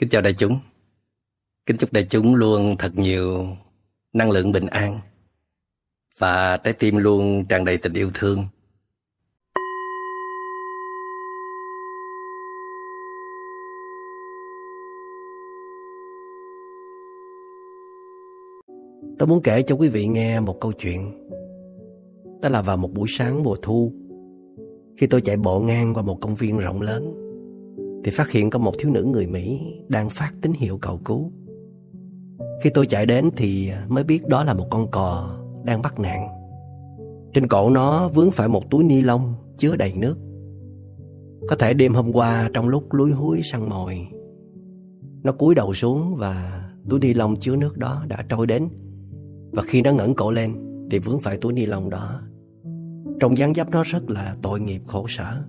Kính chào đại chúng. Kính chúc đại chúng luôn thật nhiều năng lượng bình an và trái tim luôn tràn đầy tình yêu thương. Tôi muốn kể cho quý vị nghe một câu chuyện. Đó là vào một buổi sáng mùa thu, khi tôi chạy bộ ngang qua một công viên rộng lớn, thì phát hiện có một thiếu nữ người Mỹ đang phát tín hiệu cầu cứu. Khi tôi chạy đến thì mới biết đó là một con cò đang bắt nạn. Trên cổ nó vướng phải một túi ni lông chứa đầy nước. Có thể đêm hôm qua trong lúc lúi húi săn mồi, nó cúi đầu xuống và túi ni lông chứa nước đó đã trôi đến. Và khi nó ngẩng cổ lên thì vướng phải túi ni lông đó. Trong dáng dấp nó rất là tội nghiệp khổ sở.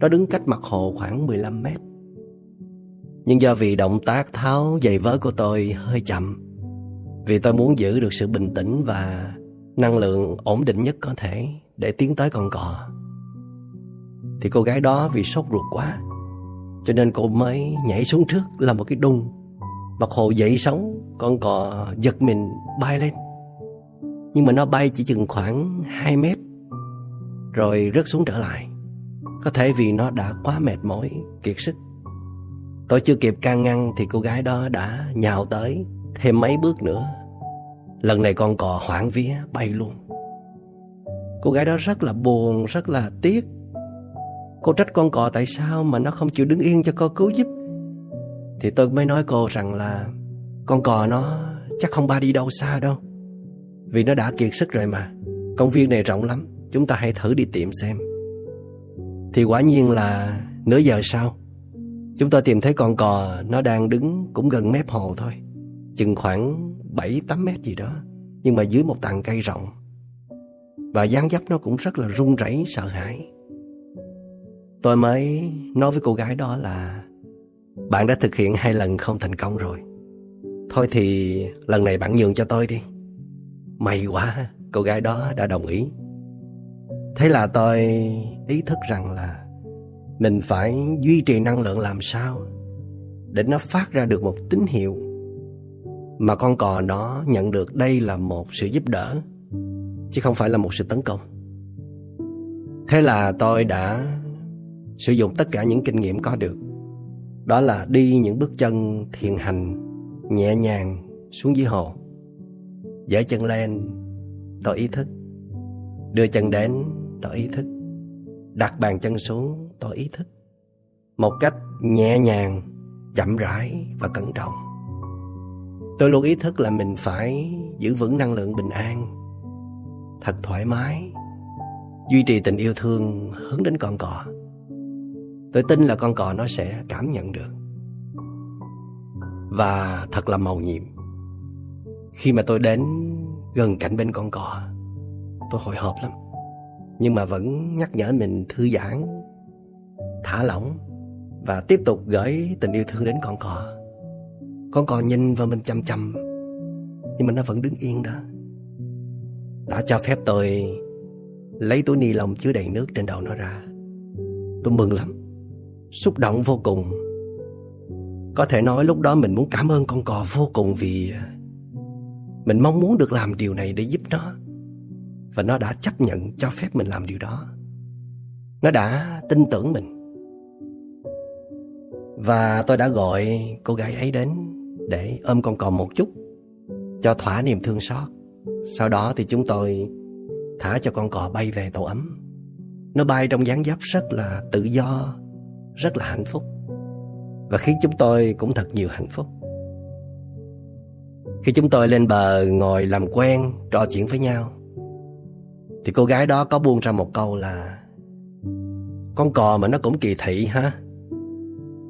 Nó đứng cách mặt hồ khoảng 15 mét. Nhưng do vì động tác tháo giày vớ của tôi hơi chậm, vì tôi muốn giữ được sự bình tĩnh và năng lượng ổn định nhất có thể để tiến tới con cò. Thì cô gái đó vì sốt ruột quá, cho nên cô mới nhảy xuống trước là một cái đung. Mặt hồ dậy sóng, con cò giật mình bay lên. Nhưng mà nó bay chỉ chừng khoảng 2 mét, rồi rớt xuống trở lại. Có thể vì nó đã quá mệt mỏi, kiệt sức. Tôi chưa kịp can ngăn thì cô gái đó đã nhào tới thêm mấy bước nữa. Lần này con cò hoảng vía bay luôn. Cô gái đó rất là buồn, rất là tiếc. Cô trách con cò tại sao mà nó không chịu đứng yên cho cô cứu giúp. Thì tôi mới nói cô rằng là con cò nó chắc không ba đi đâu xa đâu. Vì nó đã kiệt sức rồi mà. Công viên này rộng lắm, chúng ta hãy thử đi tìm xem. Thì quả nhiên là nửa giờ sau, Chúng tôi tìm thấy con cò Nó đang đứng cũng gần mép hồ thôi, Chừng khoảng 7-8 mét gì đó, Nhưng mà dưới một tàn cây rộng. Và dáng dấp nó cũng rất là run rẩy, sợ hãi. Tôi mới nói với cô gái đó là, Bạn đã thực hiện hai lần không thành công rồi. Thôi thì lần này bạn nhường cho tôi đi. May quá, Cô gái đó đã đồng ý. Thế là tôi ý thức rằng là mình phải duy trì năng lượng làm sao để nó phát ra được một tín hiệu mà con cò nó nhận được đây là một sự giúp đỡ chứ không phải là một sự tấn công. Thế là tôi đã sử dụng tất cả những kinh nghiệm có được. Đó là đi những bước chân thiền hành nhẹ nhàng xuống dưới hồ. Dở chân lên, tôi ý thức. Đưa chân đến, tôi ý thức. Đặt bàn chân xuống tôi ý thức. Một cách nhẹ nhàng, chậm rãi và cẩn trọng. Tôi luôn ý thức là mình phải giữ vững năng lượng bình an, thật thoải mái, duy trì tình yêu thương hướng đến con cò. Tôi tin là con cò nó sẽ cảm nhận được. Và thật là màu nhiệm. Khi mà tôi đến gần cạnh bên con cò, tôi hồi hộp lắm nhưng mà vẫn nhắc nhở mình thư giãn, thả lỏng và tiếp tục gửi tình yêu thương đến con cò. Con cò nhìn vào mình chăm chăm nhưng mà nó vẫn đứng yên đó. Đã cho phép tôi lấy túi ni lông chứa đầy nước trên đầu nó ra. Tôi mừng lắm, xúc động vô cùng. Có thể nói lúc đó mình muốn cảm ơn con cò vô cùng vì mình mong muốn được làm điều này để giúp nó và nó đã chấp nhận cho phép mình làm điều đó. Nó đã tin tưởng mình. Và tôi đã gọi cô gái ấy đến Để ôm con cò một chút, Cho thỏa niềm thương xót. Sau đó thì chúng tôi Thả cho con cò bay về tổ ấm. Nó bay trong dáng dấp rất là tự do, Rất là hạnh phúc. Và khiến chúng tôi cũng thật nhiều hạnh phúc. Khi chúng tôi lên bờ ngồi làm quen, Trò chuyện với nhau thì cô gái đó có buông ra một câu là, Con cò mà nó cũng kỳ thị ha.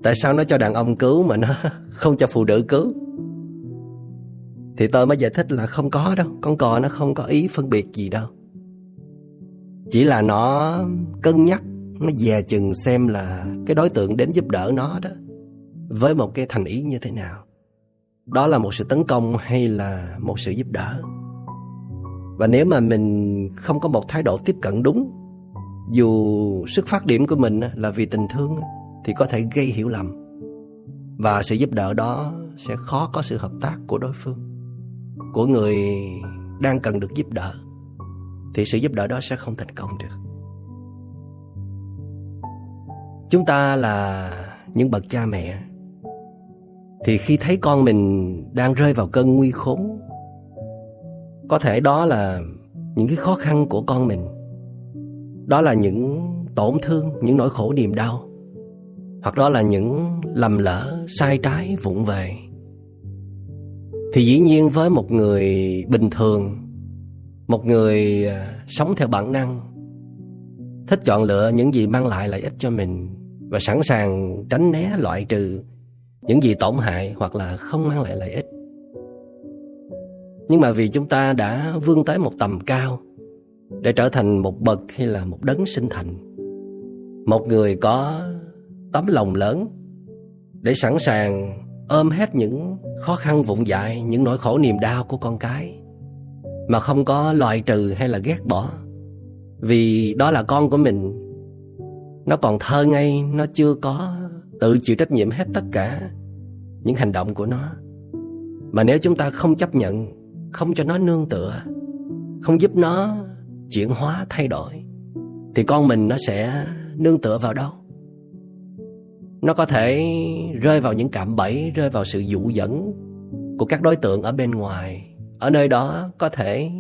Tại sao nó cho đàn ông cứu mà nó không cho phụ nữ cứu? Thì tôi mới giải thích là không có đâu, Con cò nó không có ý phân biệt gì đâu. Chỉ là nó cân nhắc, Nó dè chừng xem là Cái đối tượng đến giúp đỡ nó đó Với một cái thành ý như thế nào. Đó là một sự tấn công hay là một sự giúp đỡ? Và nếu mà mình không có một thái độ tiếp cận đúng, Dù xuất phát điểm của mình là vì tình thương Thì có thể gây hiểu lầm. Và sự giúp đỡ đó sẽ khó có sự hợp tác của đối phương. Của người đang cần được giúp đỡ, thì sự giúp đỡ đó sẽ không thành công được. Chúng ta là những bậc cha mẹ, thì khi thấy con mình đang rơi vào cơn nguy khốn có thể đó là những cái khó khăn của con mình. Đó là những tổn thương, những nỗi khổ niềm đau. Hoặc đó là những lầm lỡ, sai trái, vụng về. Thì dĩ nhiên với một người bình thường, một người à, sống theo bản năng, thích chọn lựa những gì mang lại lợi ích cho mình và sẵn sàng tránh né loại trừ những gì tổn hại hoặc là không mang lại lợi ích nhưng mà vì chúng ta đã vươn tới một tầm cao để trở thành một bậc hay là một đấng sinh thành, một người có tấm lòng lớn để sẵn sàng ôm hết những khó khăn vụng dại, những nỗi khổ niềm đau của con cái, mà không có loại trừ hay là ghét bỏ. Vì đó là con của mình, nó còn thơ ngây, nó chưa có tự chịu trách nhiệm hết tất cả những hành động của nó. Mà nếu chúng ta không chấp nhận không cho nó nương tựa, không giúp nó chuyển hóa, thay đổi, thì con mình nó sẽ nương tựa vào đâu? Nó có thể rơi vào những cạm bẫy, rơi vào sự dụ dẫn của các đối tượng ở bên ngoài. Ở nơi đó có thể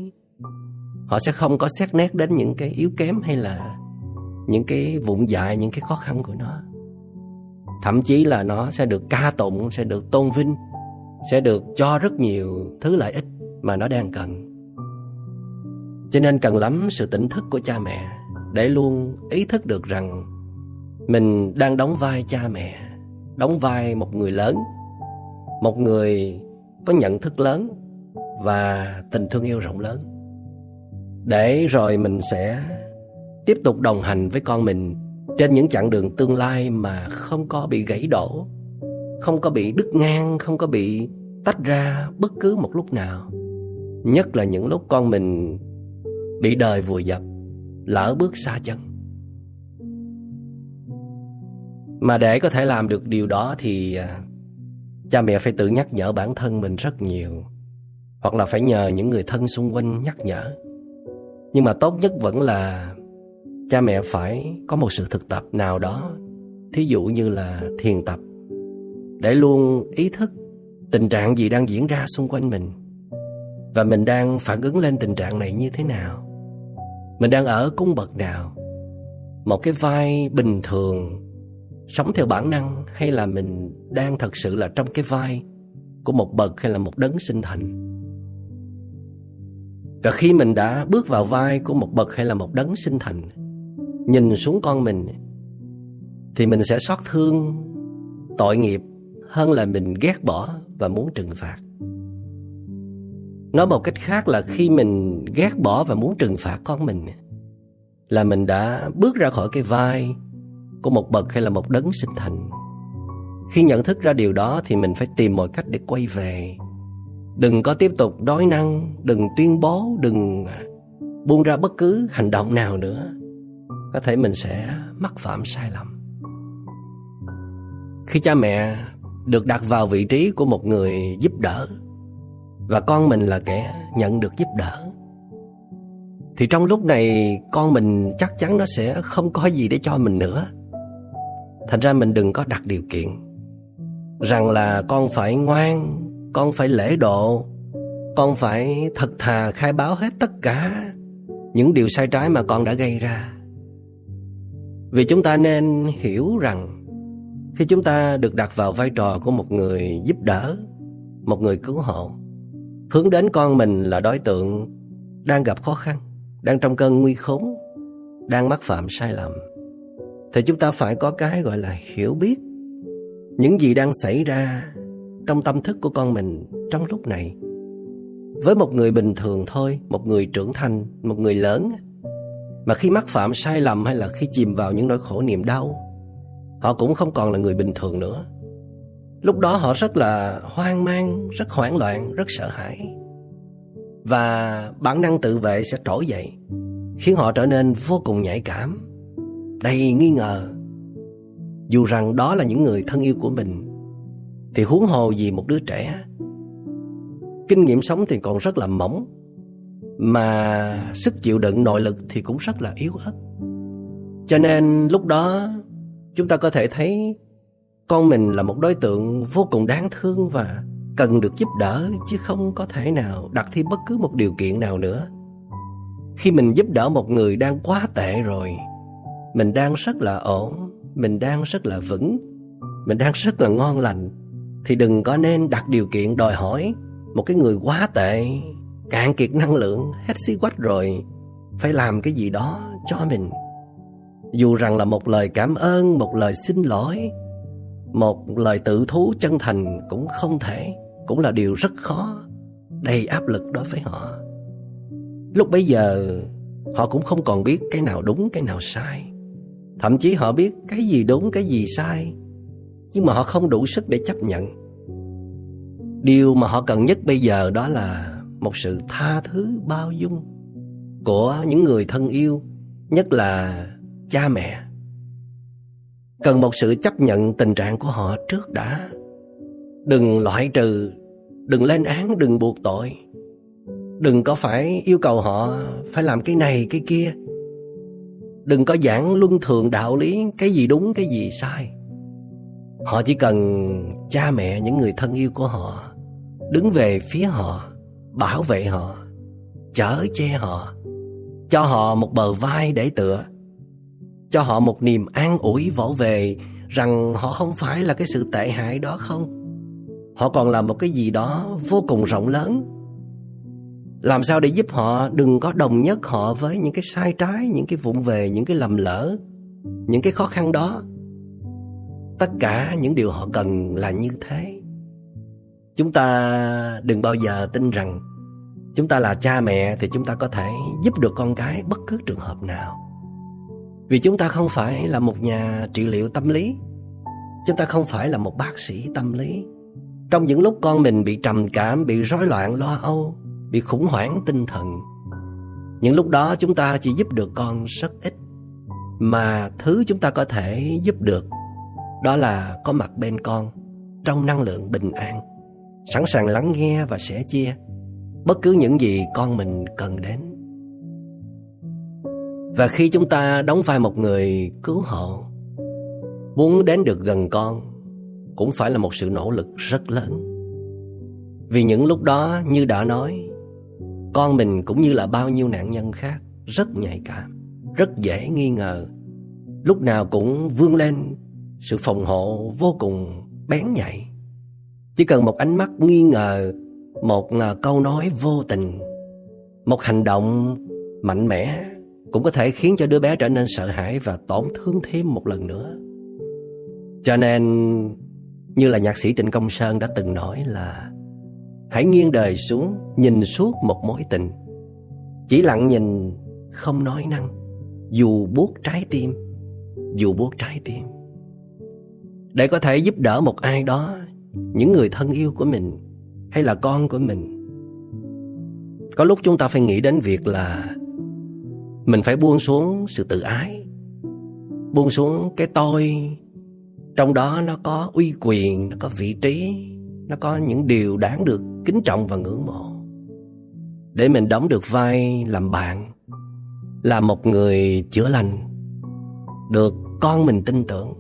họ sẽ không có xét nét đến những cái yếu kém hay là những cái vụn dại, những cái khó khăn của nó. Thậm chí là nó sẽ được ca tụng, sẽ được tôn vinh, sẽ được cho rất nhiều thứ lợi ích mà nó đang cần. Cho nên cần lắm sự tỉnh thức của cha mẹ để luôn ý thức được rằng mình đang đóng vai cha mẹ, đóng vai một người lớn, một người có nhận thức lớn và tình thương yêu rộng lớn. Để rồi mình sẽ tiếp tục đồng hành với con mình trên những chặng đường tương lai mà không có bị gãy đổ, không có bị đứt ngang, không có bị tách ra bất cứ một lúc nào nhất là những lúc con mình bị đời vùi dập, lỡ bước xa chân. Mà để có thể làm được điều đó thì à, cha mẹ phải tự nhắc nhở bản thân mình rất nhiều, hoặc là phải nhờ những người thân xung quanh nhắc nhở. Nhưng mà tốt nhất vẫn là cha mẹ phải có một sự thực tập nào đó, thí dụ như là thiền tập, để luôn ý thức tình trạng gì đang diễn ra xung quanh mình và mình đang phản ứng lên tình trạng này như thế nào? Mình đang ở cung bậc nào? Một cái vai bình thường, sống theo bản năng, hay là mình đang thật sự là trong cái vai của một bậc hay là một đấng sinh thành? Và khi mình đã bước vào vai của một bậc hay là một đấng sinh thành, nhìn xuống con mình, thì mình sẽ xót thương, tội nghiệp hơn là mình ghét bỏ và muốn trừng phạt nói một cách khác là khi mình ghét bỏ và muốn trừng phạt con mình, là mình đã bước ra khỏi cái vai của một bậc hay là một đấng sinh thành. Khi nhận thức ra điều đó thì mình phải tìm mọi cách để quay về. Đừng có tiếp tục đói năng, đừng tuyên bố, đừng buông ra bất cứ hành động nào nữa. Có thể mình sẽ mắc phạm sai lầm. Khi cha mẹ được đặt vào vị trí của một người giúp đỡ và con mình là kẻ nhận được giúp đỡ. Thì trong lúc này, con mình chắc chắn nó sẽ không có gì để cho mình nữa. Thành ra mình đừng có đặt điều kiện rằng là con phải ngoan, con phải lễ độ, con phải thật thà khai báo hết tất cả những điều sai trái mà con đã gây ra. Vì chúng ta nên hiểu rằng khi chúng ta được đặt vào vai trò của một người giúp đỡ, một người cứu hộ hướng đến con mình là đối tượng đang gặp khó khăn, đang trong cơn nguy khốn, đang mắc phạm sai lầm. Thì chúng ta phải có cái gọi là hiểu biết những gì đang xảy ra trong tâm thức của con mình trong lúc này. Với một người bình thường thôi, một người trưởng thành, một người lớn, mà khi mắc phạm sai lầm hay là khi chìm vào những nỗi khổ niềm đau, họ cũng không còn là người bình thường nữa lúc đó họ rất là hoang mang, rất hoảng loạn, rất sợ hãi. Và bản năng tự vệ sẽ trỗi dậy, khiến họ trở nên vô cùng nhạy cảm, đầy nghi ngờ. Dù rằng đó là những người thân yêu của mình, Thì huống hồ gì một đứa trẻ, Kinh nghiệm sống thì còn rất là mỏng, Mà sức chịu đựng nội lực thì cũng rất là yếu ớt. Cho nên lúc đó, chúng ta có thể thấy con mình là một đối tượng vô cùng đáng thương và cần được giúp đỡ chứ không có thể nào đặt thêm bất cứ một điều kiện nào nữa. Khi mình giúp đỡ một người đang quá tệ rồi, mình đang rất là ổn, mình đang rất là vững, mình đang rất là ngon lành, thì đừng có nên đặt điều kiện đòi hỏi một cái người quá tệ, cạn kiệt năng lượng, hết xí quách rồi, phải làm cái gì đó cho mình. Dù rằng là một lời cảm ơn, một lời xin lỗi, một lời tự thú chân thành cũng không thể, cũng là điều rất khó, đầy áp lực đối với họ. Lúc bấy giờ, họ cũng không còn biết cái nào đúng, cái nào sai. Thậm chí họ biết cái gì đúng, cái gì sai, nhưng mà họ không đủ sức để chấp nhận. Điều mà họ cần nhất bây giờ đó là một sự tha thứ bao dung của những người thân yêu, nhất là cha mẹ. Cần một sự chấp nhận tình trạng của họ trước đã. Đừng loại trừ, đừng lên án, đừng buộc tội. Đừng có phải yêu cầu họ phải làm cái này cái kia. Đừng có giảng luân thường đạo lý cái gì đúng cái gì sai. Họ chỉ cần cha mẹ những người thân yêu của họ đứng về phía họ, bảo vệ họ, chở che họ, cho họ một bờ vai để tựa, cho họ một niềm an ủi vỗ về rằng họ không phải là cái sự tệ hại đó không. Họ còn là một cái gì đó vô cùng rộng lớn. Làm sao để giúp họ đừng có đồng nhất họ với những cái sai trái, những cái vụng về, những cái lầm lỡ, những cái khó khăn đó. Tất cả những điều họ cần là như thế. Chúng ta đừng bao giờ tin rằng chúng ta là cha mẹ thì chúng ta có thể giúp được con cái bất cứ trường hợp nào. Vì chúng ta không phải là một nhà trị liệu tâm lý. Chúng ta không phải là một bác sĩ tâm lý. Trong những lúc con mình bị trầm cảm, bị rối loạn lo âu, bị khủng hoảng tinh thần, những lúc đó chúng ta chỉ giúp được con rất ít. Mà thứ chúng ta có thể giúp được đó là có mặt bên con trong năng lượng bình an, sẵn sàng lắng nghe và sẻ chia bất cứ những gì con mình cần đến. Và khi chúng ta đóng vai một người cứu hộ, muốn đến được gần con cũng phải là một sự nỗ lực rất lớn. Vì những lúc đó như đã nói, con mình cũng như là bao nhiêu nạn nhân khác rất nhạy cảm, rất dễ nghi ngờ, lúc nào cũng vươn lên sự phòng hộ vô cùng bén nhạy. Chỉ cần một ánh mắt nghi ngờ, một à, câu nói vô tình, một hành động mạnh mẽ cũng có thể khiến cho đứa bé trở nên sợ hãi và tổn thương thêm một lần nữa. Cho nên, như là nhạc sĩ Trịnh Công Sơn đã từng nói là Hãy nghiêng đời xuống, nhìn suốt một mối tình. Chỉ lặng nhìn, không nói năng, dù buốt trái tim, dù buốt trái tim. Để có thể giúp đỡ một ai đó, những người thân yêu của mình hay là con của mình. Có lúc chúng ta phải nghĩ đến việc là mình phải buông xuống sự tự ái. Buông xuống cái tôi. Trong đó nó có uy quyền, Nó có vị trí, Nó có những điều đáng được kính trọng và ngưỡng mộ. Để mình đóng được vai làm bạn, Là một người chữa lành, Được con mình tin tưởng,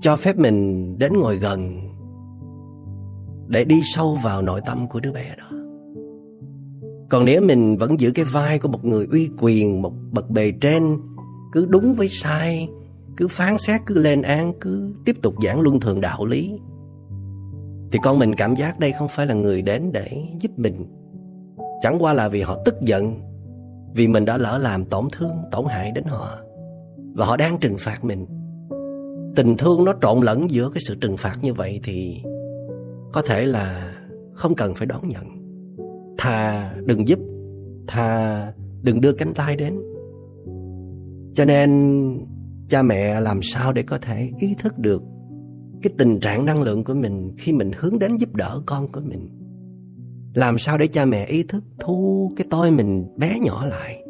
Cho phép mình đến ngồi gần Để đi sâu vào nội tâm của đứa bé đó còn nếu mình vẫn giữ cái vai của một người uy quyền, một bậc bề trên, cứ đúng với sai, cứ phán xét, cứ lên án, cứ tiếp tục giảng luân thường đạo lý, thì con mình cảm giác đây không phải là người đến để giúp mình. Chẳng qua là vì họ tức giận, vì mình đã lỡ làm tổn thương, tổn hại đến họ. Và họ đang trừng phạt mình. Tình thương nó trộn lẫn giữa cái sự trừng phạt như vậy thì có thể là không cần phải đón nhận. Thà đừng giúp, Thà đừng đưa cánh tay đến. Cho nên Cha mẹ làm sao để có thể ý thức được Cái tình trạng năng lượng của mình Khi mình hướng đến giúp đỡ con của mình? Làm sao để cha mẹ ý thức Thu cái tôi mình bé nhỏ lại?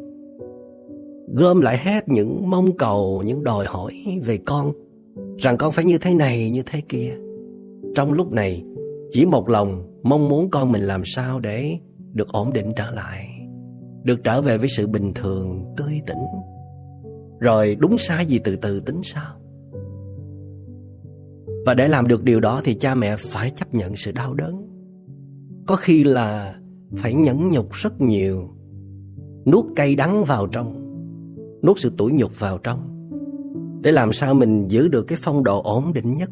Gom lại hết những mong cầu, Những đòi hỏi về con, Rằng con phải như thế này, như thế kia. Trong lúc này, chỉ một lòng mong muốn con mình làm sao để được ổn định trở lại, được trở về với sự bình thường, tươi tỉnh. Rồi đúng sai gì từ từ tính sao? Và để làm được điều đó thì cha mẹ phải chấp nhận sự đau đớn. Có khi là phải nhẫn nhục rất nhiều, nuốt cay đắng vào trong, nuốt sự tủi nhục vào trong để làm sao mình giữ được cái phong độ ổn định nhất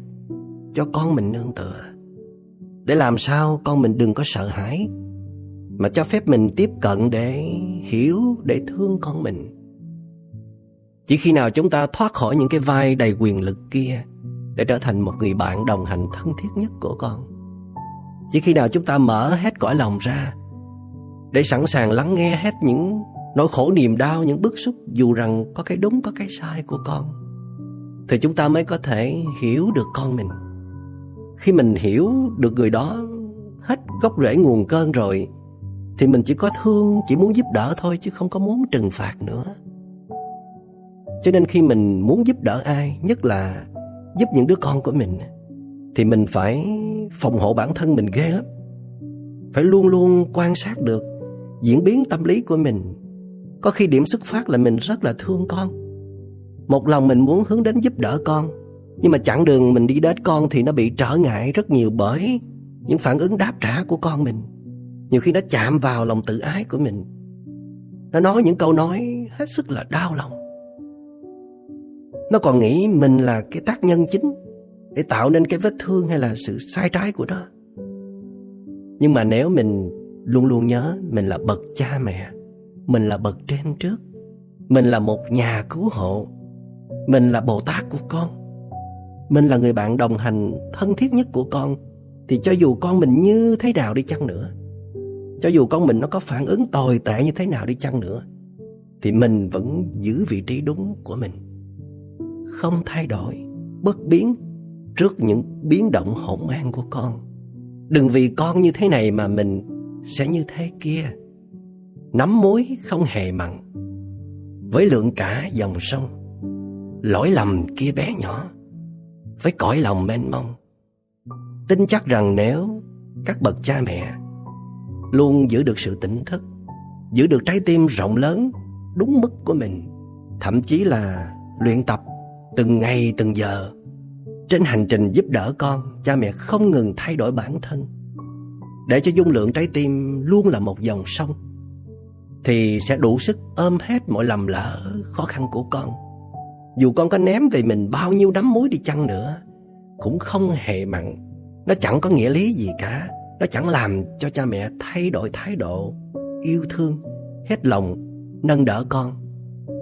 cho con mình nương tựa. Để làm sao con mình đừng có sợ hãi mà cho phép mình tiếp cận để hiểu, để thương con mình. Chỉ khi nào chúng ta thoát khỏi những cái vai đầy quyền lực kia để trở thành một người bạn đồng hành thân thiết nhất của con. Chỉ khi nào chúng ta mở hết cõi lòng ra để sẵn sàng lắng nghe hết những nỗi khổ niềm đau, những bức xúc dù rằng có cái đúng có cái sai của con thì chúng ta mới có thể hiểu được con mình. Khi mình hiểu được người đó hết gốc rễ nguồn cơn rồi thì mình chỉ có thương, chỉ muốn giúp đỡ thôi chứ không có muốn trừng phạt nữa. Cho nên khi mình muốn giúp đỡ ai, nhất là giúp những đứa con của mình thì mình phải phòng hộ bản thân mình ghê lắm. Phải luôn luôn quan sát được diễn biến tâm lý của mình. Có khi điểm xuất phát là mình rất là thương con một lòng mình muốn hướng đến giúp đỡ con Nhưng mà chặng đường mình đi đến con Thì nó bị trở ngại rất nhiều bởi Những phản ứng đáp trả của con mình nhiều khi nó chạm vào lòng tự ái của mình. Nó nói những câu nói Hết sức là đau lòng. Nó còn nghĩ mình là cái tác nhân chính Để tạo nên cái vết thương hay là sự sai trái của nó. Nhưng mà nếu mình luôn luôn nhớ Mình là bậc cha mẹ, Mình là bậc trên trước, Mình là một nhà cứu hộ, mình là Bồ Tát của con, Mình là người bạn đồng hành thân thiết nhất của con, Thì cho dù con mình như thế nào đi chăng nữa cho dù con mình nó có phản ứng tồi tệ như thế nào đi chăng nữa Thì mình vẫn giữ vị trí đúng của mình. Không thay đổi, bất biến Trước những biến động hỗn mang của con. Đừng vì con như thế này mà mình sẽ như thế kia. Nắm muối không hề mặn Với lượng cả dòng sông. Lỗi lầm kia bé nhỏ với cõi lòng mênh mông. Tin chắc rằng nếu các bậc cha mẹ luôn giữ được sự tỉnh thức, giữ được trái tim rộng lớn đúng mức của mình, thậm chí là luyện tập từng ngày từng giờ trên hành trình giúp đỡ con, cha mẹ không ngừng thay đổi bản thân. Để cho dung lượng trái tim luôn là một dòng sông, thì sẽ đủ sức ôm hết mọi lầm lỡ, khó khăn của con. Dù con có ném về mình bao nhiêu đám muối đi chăng nữa, Cũng không hề mặn, Nó chẳng có nghĩa lý gì cả. Nó chẳng làm cho cha mẹ thay đổi thái độ Yêu thương Hết lòng Nâng đỡ con.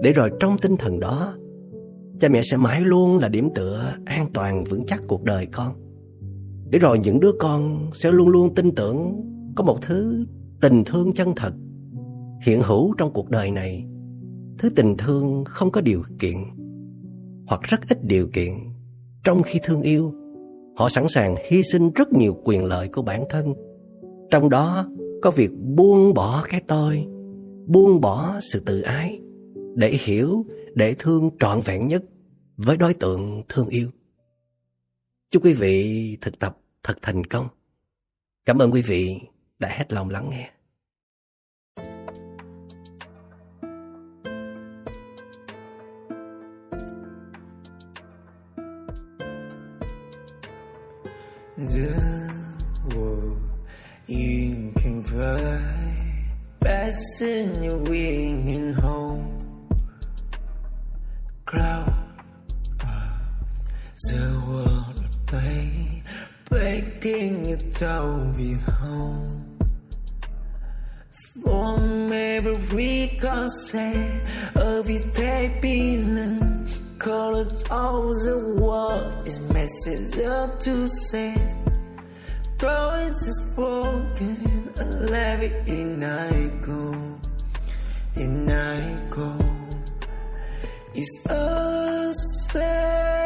Để rồi trong tinh thần đó Cha mẹ sẽ mãi luôn là điểm tựa An toàn vững chắc cuộc đời con. Để rồi những đứa con Sẽ luôn luôn tin tưởng Có một thứ tình thương chân thật Hiện hữu trong cuộc đời này. Thứ tình thương không có điều kiện hoặc rất ít điều kiện. Trong khi thương yêu, họ sẵn sàng hy sinh rất nhiều quyền lợi của bản thân. Trong đó có việc buông bỏ cái tôi, buông bỏ sự tự ái để hiểu, để thương trọn vẹn nhất với đối tượng thương yêu. Chúc quý vị thực tập thật thành công. Cảm ơn quý vị đã hết lòng lắng nghe. 的我应平凡，Passing your winging home cloud the world play breaking it down behind from every concern of his typing colors of the world is messenger to say. Promise is broken levy in I go in I go It's a slavery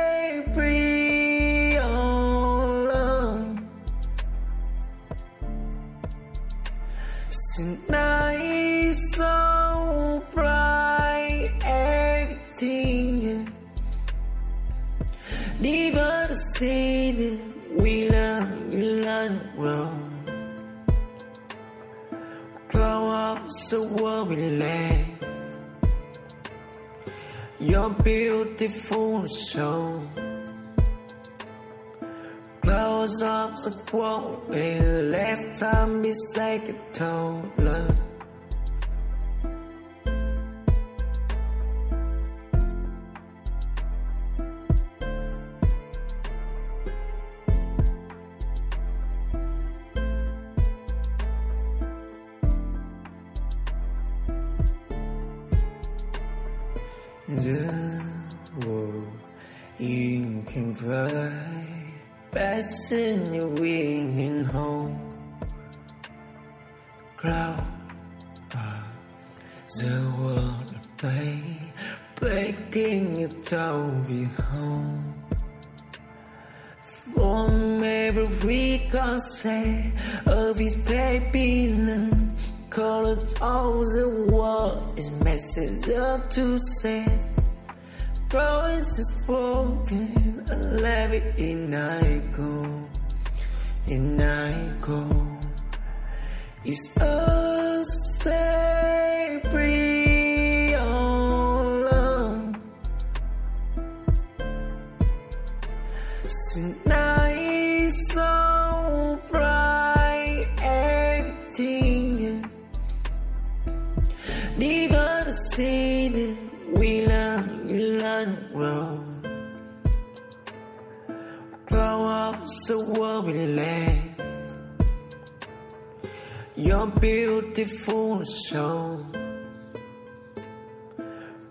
everything Never the same we love learn wrong. Grow up so what we let your beautiful soul. Close up so what we last time we say it told All the world is message up to say. Promise is broken. And love it in I go In I go It's a Grow up so what we learn Your beautiful soul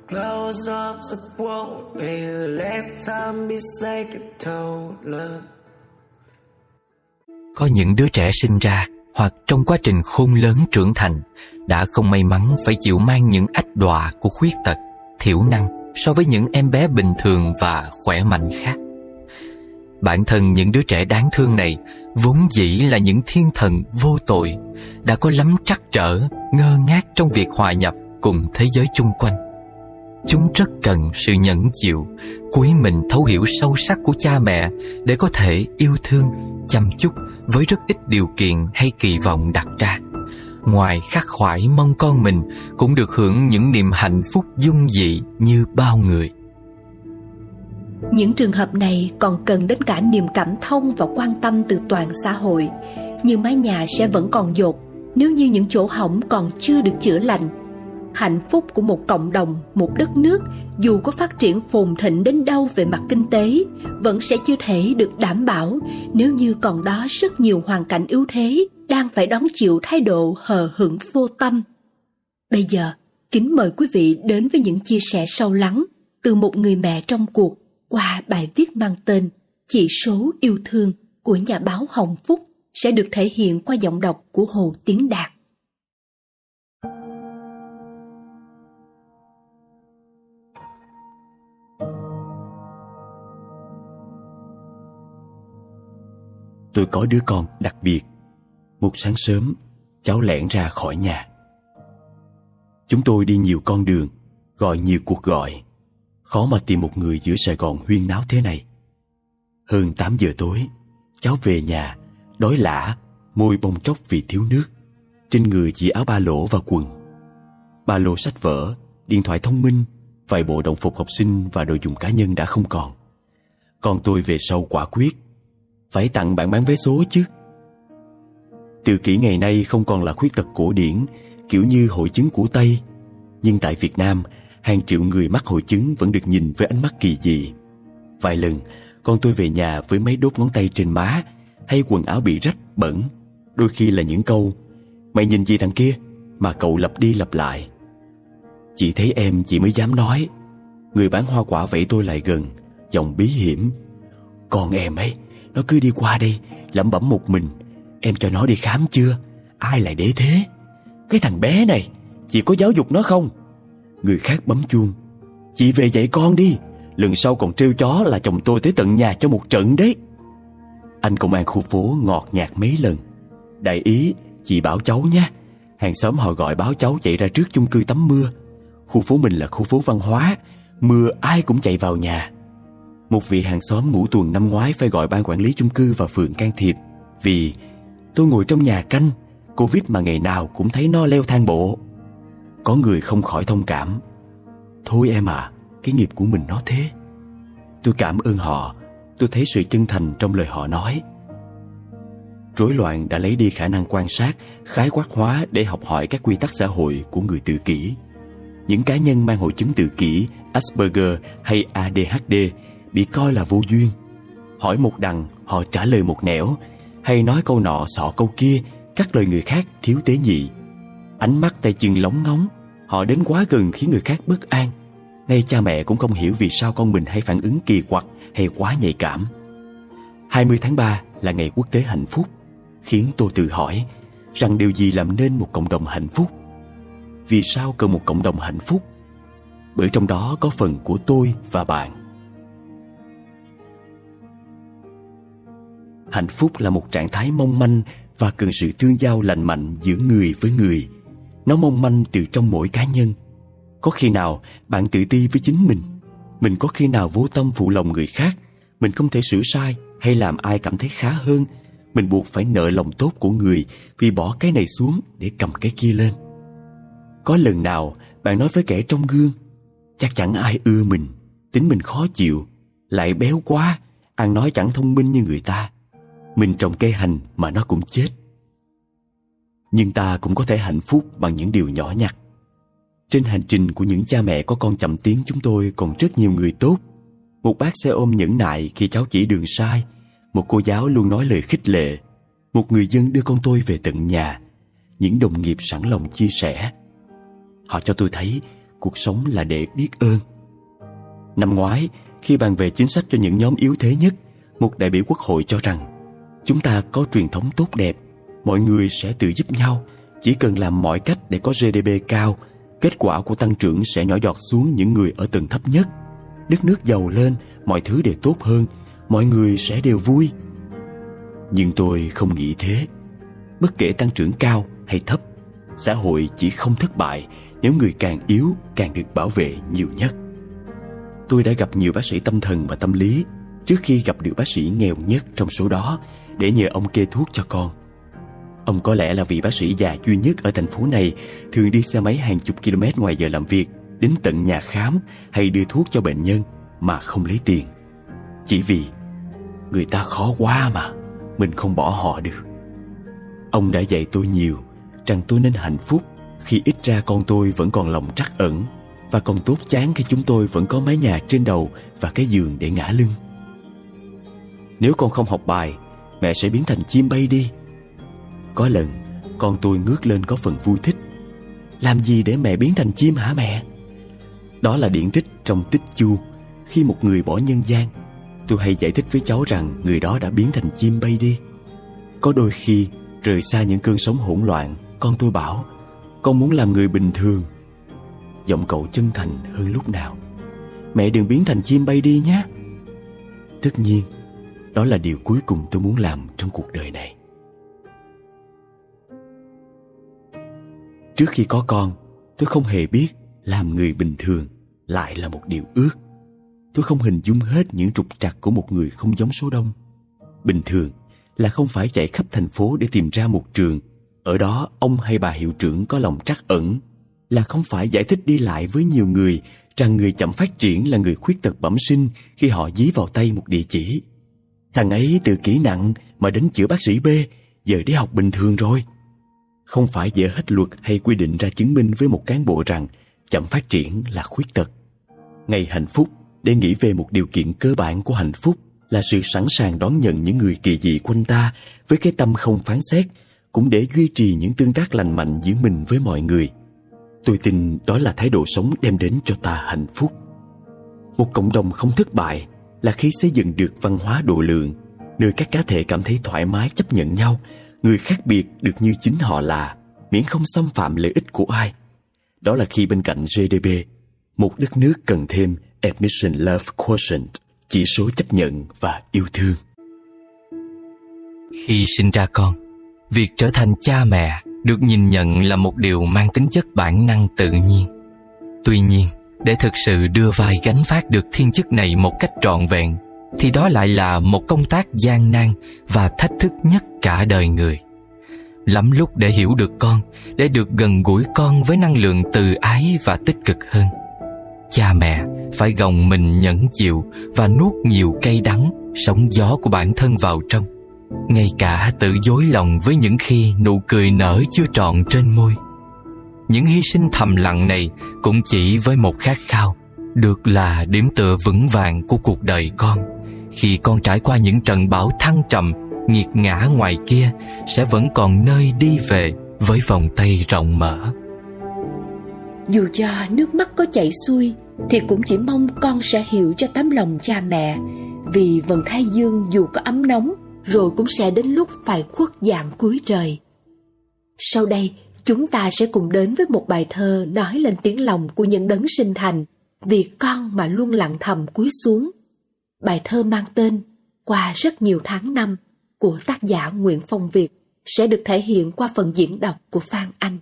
Close up the what we last time we say it told love Có những đứa trẻ sinh ra hoặc trong quá trình khôn lớn trưởng thành đã không may mắn phải chịu mang những ách đọa của khuyết tật, thiểu năng so với những em bé bình thường và khỏe mạnh khác. Bản thân những đứa trẻ đáng thương này vốn dĩ là những thiên thần vô tội, đã có lắm trắc trở, ngơ ngác trong việc hòa nhập cùng thế giới chung quanh. Chúng rất cần sự nhẫn chịu, quý mình thấu hiểu sâu sắc của cha mẹ để có thể yêu thương, chăm chút với rất ít điều kiện hay kỳ vọng đặt ra. Ngoài khắc khoải mong con mình cũng được hưởng những niềm hạnh phúc dung dị như bao người. Những trường hợp này còn cần đến cả niềm cảm thông và quan tâm từ toàn xã hội. Như mái nhà sẽ vẫn còn dột nếu như những chỗ hỏng còn chưa được chữa lành. Hạnh phúc của một cộng đồng, một đất nước dù có phát triển phồn thịnh đến đâu về mặt kinh tế vẫn sẽ chưa thể được đảm bảo nếu như còn đó rất nhiều hoàn cảnh yếu thế đang phải đón chịu thái độ hờ hững vô tâm. Bây giờ, kính mời quý vị đến với những chia sẻ sâu lắng từ một người mẹ trong cuộc qua bài viết mang tên Chỉ số yêu thương của nhà báo Hồng Phúc sẽ được thể hiện qua giọng đọc của Hồ Tiến Đạt. Tôi có đứa con đặc biệt. Một sáng sớm, Cháu lẻn ra khỏi nhà. Chúng tôi đi nhiều con đường, Gọi nhiều cuộc gọi. Khó mà tìm một người giữa Sài Gòn huyên náo thế này. Hơn 8 giờ tối, Cháu về nhà, Đói lả, Môi bông tróc vì thiếu nước. Trên người chỉ áo ba lỗ và quần. Ba lô sách vở, Điện thoại thông minh, Vài bộ đồng phục học sinh và đồ dùng cá nhân đã không còn. Còn tôi về sau quả quyết. Phải tặng bạn bán vé số chứ. Tự kỷ ngày nay không còn là khuyết tật cổ điển, Kiểu như hội chứng của Tây. Nhưng tại Việt Nam hàng triệu người mắc hội chứng vẫn được nhìn với ánh mắt kỳ dị. Vài lần, con tôi về nhà với mấy đốt ngón tay trên má hay quần áo bị rách, bẩn. Đôi khi là những câu Mày nhìn gì thằng kia mà cậu lặp đi lặp lại. Chỉ thấy em chỉ mới dám nói. Người bán hoa quả vẫy tôi lại gần, giọng bí hiểm. Con em ấy, nó cứ đi qua đây, lẩm bẩm một mình. Em cho nó đi khám chưa? Ai lại để thế? Cái thằng bé này, chị có giáo dục nó không? Người khác bấm chuông. Chị về dạy con đi. Lần sau còn trêu chó là chồng tôi tới tận nhà cho một trận đấy. Anh công an khu phố ngọt nhạt mấy lần. Đại ý, Chị bảo cháu nha Hàng xóm họ gọi báo cháu chạy ra trước chung cư tắm mưa. Khu phố mình là khu phố văn hóa. Mưa ai cũng chạy vào nhà. Một vị hàng xóm ngủ tuần năm ngoái Phải gọi ban quản lý chung cư và phường can thiệp. Vì tôi ngồi trong nhà canh, Covid mà ngày nào cũng thấy no leo thang bộ. Có người không khỏi thông cảm. Thôi em à Cái nghiệp của mình nó thế. Tôi cảm ơn họ, Tôi thấy sự chân thành trong lời họ nói. Rối loạn đã lấy đi khả năng quan sát, Khái quát hóa để học hỏi các quy tắc xã hội của người tự kỷ. Những cá nhân mang hội chứng tự kỷ, Asperger hay ADHD Bị coi là vô duyên. Hỏi một đằng, họ trả lời một nẻo, Hay nói câu nọ sọ câu kia Cắt lời người khác thiếu tế nhị. Ánh mắt tay chân lóng ngóng Họ đến quá gần khiến người khác bất an ngay cha mẹ cũng không hiểu vì sao con mình hay phản ứng kỳ quặc hay quá nhạy cảm. 20 tháng 3 là ngày quốc tế hạnh phúc, khiến tôi tự hỏi rằng điều gì làm nên một cộng đồng hạnh phúc? Vì sao cần một cộng đồng hạnh phúc? Bởi trong đó có phần của tôi và bạn. Hạnh phúc là một trạng thái mong manh và cần sự tương giao lành mạnh giữa người với người. Nó mong manh từ trong mỗi cá nhân. Có khi nào bạn tự ti với chính mình? Mình có khi nào vô tâm phụ lòng người khác? Mình không thể sửa sai Hay làm ai cảm thấy khá hơn? Mình buộc phải nợ lòng tốt của người Vì bỏ cái này xuống để cầm cái kia lên. Có lần nào bạn nói với kẻ trong gương, Chắc chẳng ai ưa mình, Tính mình khó chịu, Lại béo quá, Ăn nói chẳng thông minh như người ta. Mình trồng cây hành mà nó cũng chết. Nhưng ta cũng có thể hạnh phúc bằng những điều nhỏ nhặt trên hành trình của những cha mẹ có con chậm tiến chúng tôi còn rất nhiều người tốt. Một bác xe ôm nhẫn nại khi cháu chỉ đường sai. Một cô giáo luôn nói lời khích lệ. Một người dân đưa con tôi về tận nhà. Những đồng nghiệp sẵn lòng chia sẻ. Họ cho tôi thấy cuộc sống là để biết ơn. Năm ngoái, khi bàn về chính sách cho những nhóm yếu thế nhất, một đại biểu quốc hội cho rằng chúng ta có truyền thống tốt đẹp, mọi người sẽ tự giúp nhau, chỉ cần làm mọi cách để có GDP cao kết quả của tăng trưởng sẽ nhỏ giọt xuống những người ở tầng thấp nhất. Đất nước giàu lên, mọi thứ đều tốt hơn, mọi người sẽ đều vui. Nhưng tôi không nghĩ thế. Bất kể tăng trưởng cao hay thấp, xã hội chỉ không thất bại nếu người càng yếu càng được bảo vệ nhiều nhất. Tôi đã gặp nhiều bác sĩ tâm thần và tâm lý trước khi gặp được bác sĩ nghèo nhất trong số đó để nhờ ông kê thuốc cho con. Ông có lẽ là vị bác sĩ già duy nhất ở thành phố này thường đi xe máy hàng chục km ngoài giờ làm việc đến tận nhà khám hay đưa thuốc cho bệnh nhân mà không lấy tiền. Chỉ vì người ta khó quá mà, mình không bỏ họ được. Ông đã dạy tôi nhiều rằng tôi nên hạnh phúc khi ít ra con tôi vẫn còn lòng trắc ẩn và còn tốt chán khi chúng tôi vẫn có mái nhà trên đầu và cái giường để ngã lưng. Nếu con không học bài, mẹ sẽ biến thành chim bay đi có lần, con tôi ngước lên có phần vui thích. Làm gì để mẹ biến thành chim hả mẹ? Đó là điển tích trong tích chu. Khi một người bỏ nhân gian, Tôi hay giải thích với cháu rằng Người đó đã biến thành chim bay đi. Có đôi khi, rời xa những cơn sóng hỗn loạn, Con tôi bảo, Con muốn làm người bình thường. Giọng cậu chân thành hơn lúc nào. Mẹ đừng biến thành chim bay đi nhé. Tất nhiên, Đó là điều cuối cùng tôi muốn làm trong cuộc đời này. Trước khi có con, tôi không hề biết làm người bình thường lại là một điều ước. Tôi không hình dung hết những trục trặc của một người không giống số đông. Bình thường là không phải chạy khắp thành phố để tìm ra một trường. Ở đó ông hay bà hiệu trưởng có lòng trắc ẩn. Là không phải giải thích đi lại với nhiều người rằng người chậm phát triển là người khuyết tật bẩm sinh khi họ dí vào tay một địa chỉ. Thằng ấy từ kỹ nặng mà đến chữa bác sĩ B, giờ đi học bình thường rồi không phải dễ hết luật hay quy định ra chứng minh với một cán bộ rằng chậm phát triển là khuyết tật. Ngày hạnh phúc để nghĩ về một điều kiện cơ bản của hạnh phúc là sự sẵn sàng đón nhận những người kỳ dị quanh ta với cái tâm không phán xét, cũng để duy trì những tương tác lành mạnh giữa mình với mọi người. Tôi tin đó là thái độ sống đem đến cho ta hạnh phúc. Một cộng đồng không thất bại là khi xây dựng được văn hóa độ lượng, nơi các cá thể cảm thấy thoải mái chấp nhận nhau người khác biệt được như chính họ là, miễn không xâm phạm lợi ích của ai. Đó là khi bên cạnh GDP, một đất nước cần thêm Admission Love Quotient, chỉ số chấp nhận và yêu thương. Khi sinh ra con, việc trở thành cha mẹ được nhìn nhận là một điều mang tính chất bản năng tự nhiên. Tuy nhiên, để thực sự đưa vai gánh phát được thiên chức này một cách trọn vẹn, thì đó lại là một công tác gian nan và thách thức nhất cả đời người. Lắm lúc để hiểu được con, để được gần gũi con với năng lượng từ ái và tích cực hơn. Cha mẹ phải gồng mình nhẫn chịu và nuốt nhiều cây đắng, sóng gió của bản thân vào trong. Ngay cả tự dối lòng với những khi nụ cười nở chưa trọn trên môi. Những hy sinh thầm lặng này cũng chỉ với một khát khao, được là điểm tựa vững vàng của cuộc đời con. Khi con trải qua những trận bão thăng trầm, nghiệt ngã ngoài kia sẽ vẫn còn nơi đi về với vòng tay rộng mở. Dù cho nước mắt có chảy xuôi Thì cũng chỉ mong con sẽ hiểu cho tấm lòng cha mẹ. Vì vần thái dương dù có ấm nóng Rồi cũng sẽ đến lúc phải khuất dạng cuối trời. Sau đây chúng ta sẽ cùng đến với một bài thơ Nói lên tiếng lòng của những đấng sinh thành Vì con mà luôn lặng thầm cúi xuống. Bài thơ mang tên Qua rất nhiều tháng năm Của tác giả Nguyễn Phong Việt Sẽ được thể hiện qua phần diễn đọc của Phan Anh.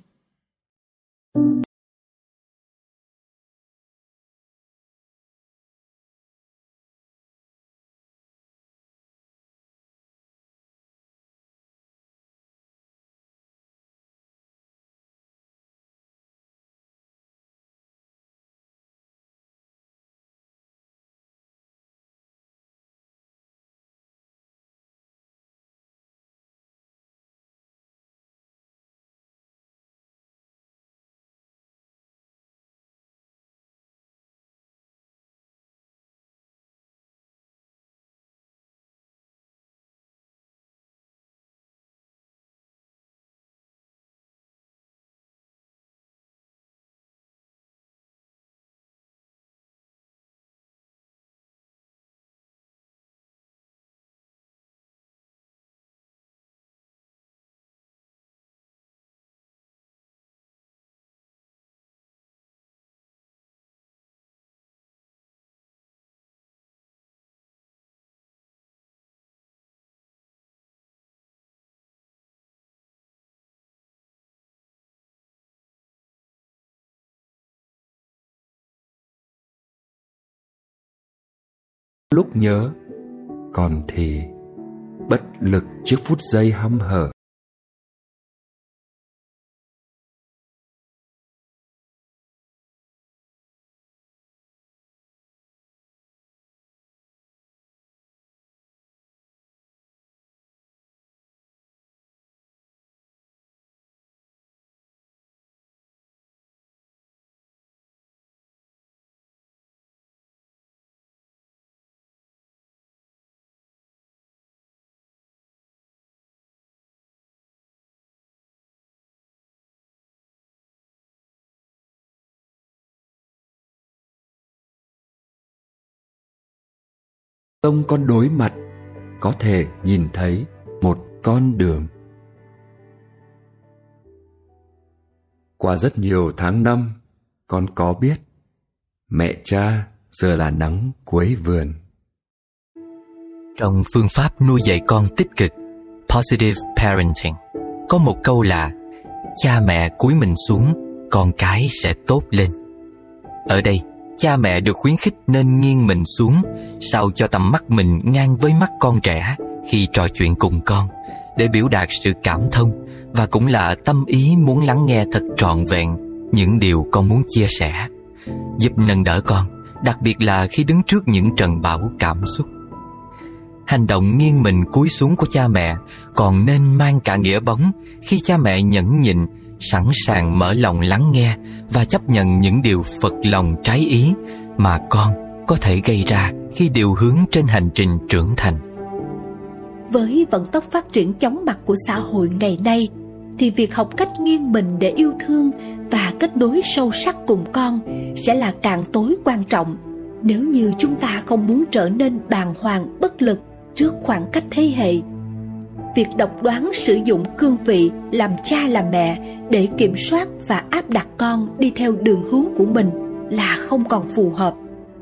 Lúc nhớ còn thì bất lực trước phút giây hăm hở. Tông con đối mặt, Có thể nhìn thấy một con đường. Qua rất nhiều tháng năm, Con có biết Mẹ cha giờ là nắng cuối vườn. Trong phương pháp nuôi dạy con tích cực, Positive Parenting, Có một câu là, Cha mẹ cúi mình xuống, Con cái sẽ tốt lên. Ở đây cha mẹ được khuyến khích nên nghiêng mình xuống, sao cho tầm mắt mình ngang với mắt con trẻ khi trò chuyện cùng con, để biểu đạt sự cảm thông và cũng là tâm ý muốn lắng nghe thật trọn vẹn những điều con muốn chia sẻ. Giúp nâng đỡ con, đặc biệt là khi đứng trước những trận bão cảm xúc. Hành động nghiêng mình cúi xuống của cha mẹ còn nên mang cả nghĩa bóng khi cha mẹ nhẫn nhịn sẵn sàng mở lòng lắng nghe và chấp nhận những điều phật lòng trái ý mà con có thể gây ra khi điều hướng trên hành trình trưởng thành. Với vận tốc phát triển chóng mặt của xã hội ngày nay, thì việc học cách nghiêng mình để yêu thương và kết nối sâu sắc cùng con sẽ là càng tối quan trọng nếu như chúng ta không muốn trở nên bàng hoàng bất lực trước khoảng cách thế hệ việc độc đoán sử dụng cương vị làm cha làm mẹ để kiểm soát và áp đặt con đi theo đường hướng của mình là không còn phù hợp.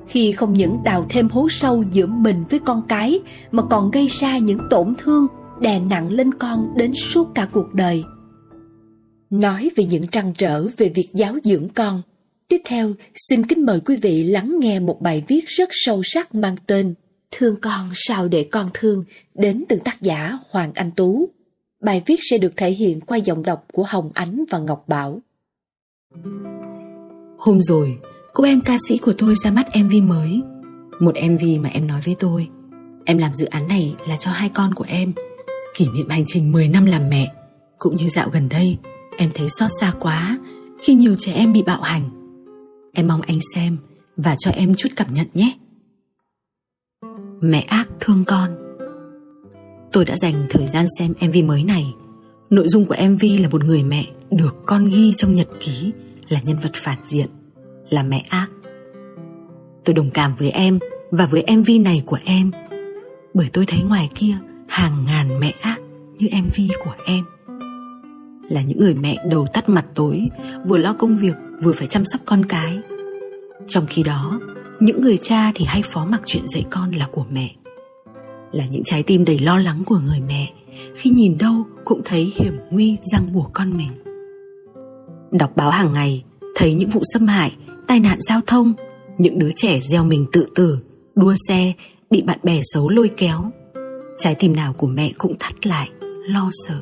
Khi không những đào thêm hố sâu giữa mình với con cái, mà còn gây ra những tổn thương đè nặng lên con đến suốt cả cuộc đời. Nói về những trăn trở về việc giáo dưỡng con, tiếp theo xin kính mời quý vị lắng nghe một bài viết rất sâu sắc mang tên Thương con sao để con thương đến từ tác giả Hoàng Anh Tú. Bài viết sẽ được thể hiện qua giọng đọc của Hồng Ánh và Ngọc Bảo. Hôm rồi, cô em ca sĩ của tôi ra mắt MV mới. Một MV mà em nói với tôi. Em làm dự án này là cho hai con của em. Kỷ niệm hành trình 10 năm làm mẹ. Cũng như dạo gần đây, em thấy xót xa quá khi nhiều trẻ em bị bạo hành. Em mong anh xem và cho em chút cảm nhận nhé. Mẹ ác thương con Tôi đã dành thời gian xem MV mới này Nội dung của MV là một người mẹ được con ghi trong nhật ký là nhân vật phản diện, là mẹ ác. Tôi đồng cảm với em và với MV này của em bởi tôi thấy ngoài kia hàng ngàn mẹ ác như MV của em. Là những người mẹ đầu tắt mặt tối, vừa lo công việc vừa phải chăm sóc con cái. Trong khi đó, những người cha thì hay phó mặc chuyện dạy con là của mẹ. Là những trái tim đầy lo lắng của người mẹ. Khi nhìn đâu cũng thấy hiểm nguy răng bùa con mình. Đọc báo hàng ngày, thấy những vụ xâm hại, tai nạn giao thông, những đứa trẻ gieo mình tự tử, đua xe, bị bạn bè xấu lôi kéo. Trái tim nào của mẹ cũng thắt lại, lo sợ.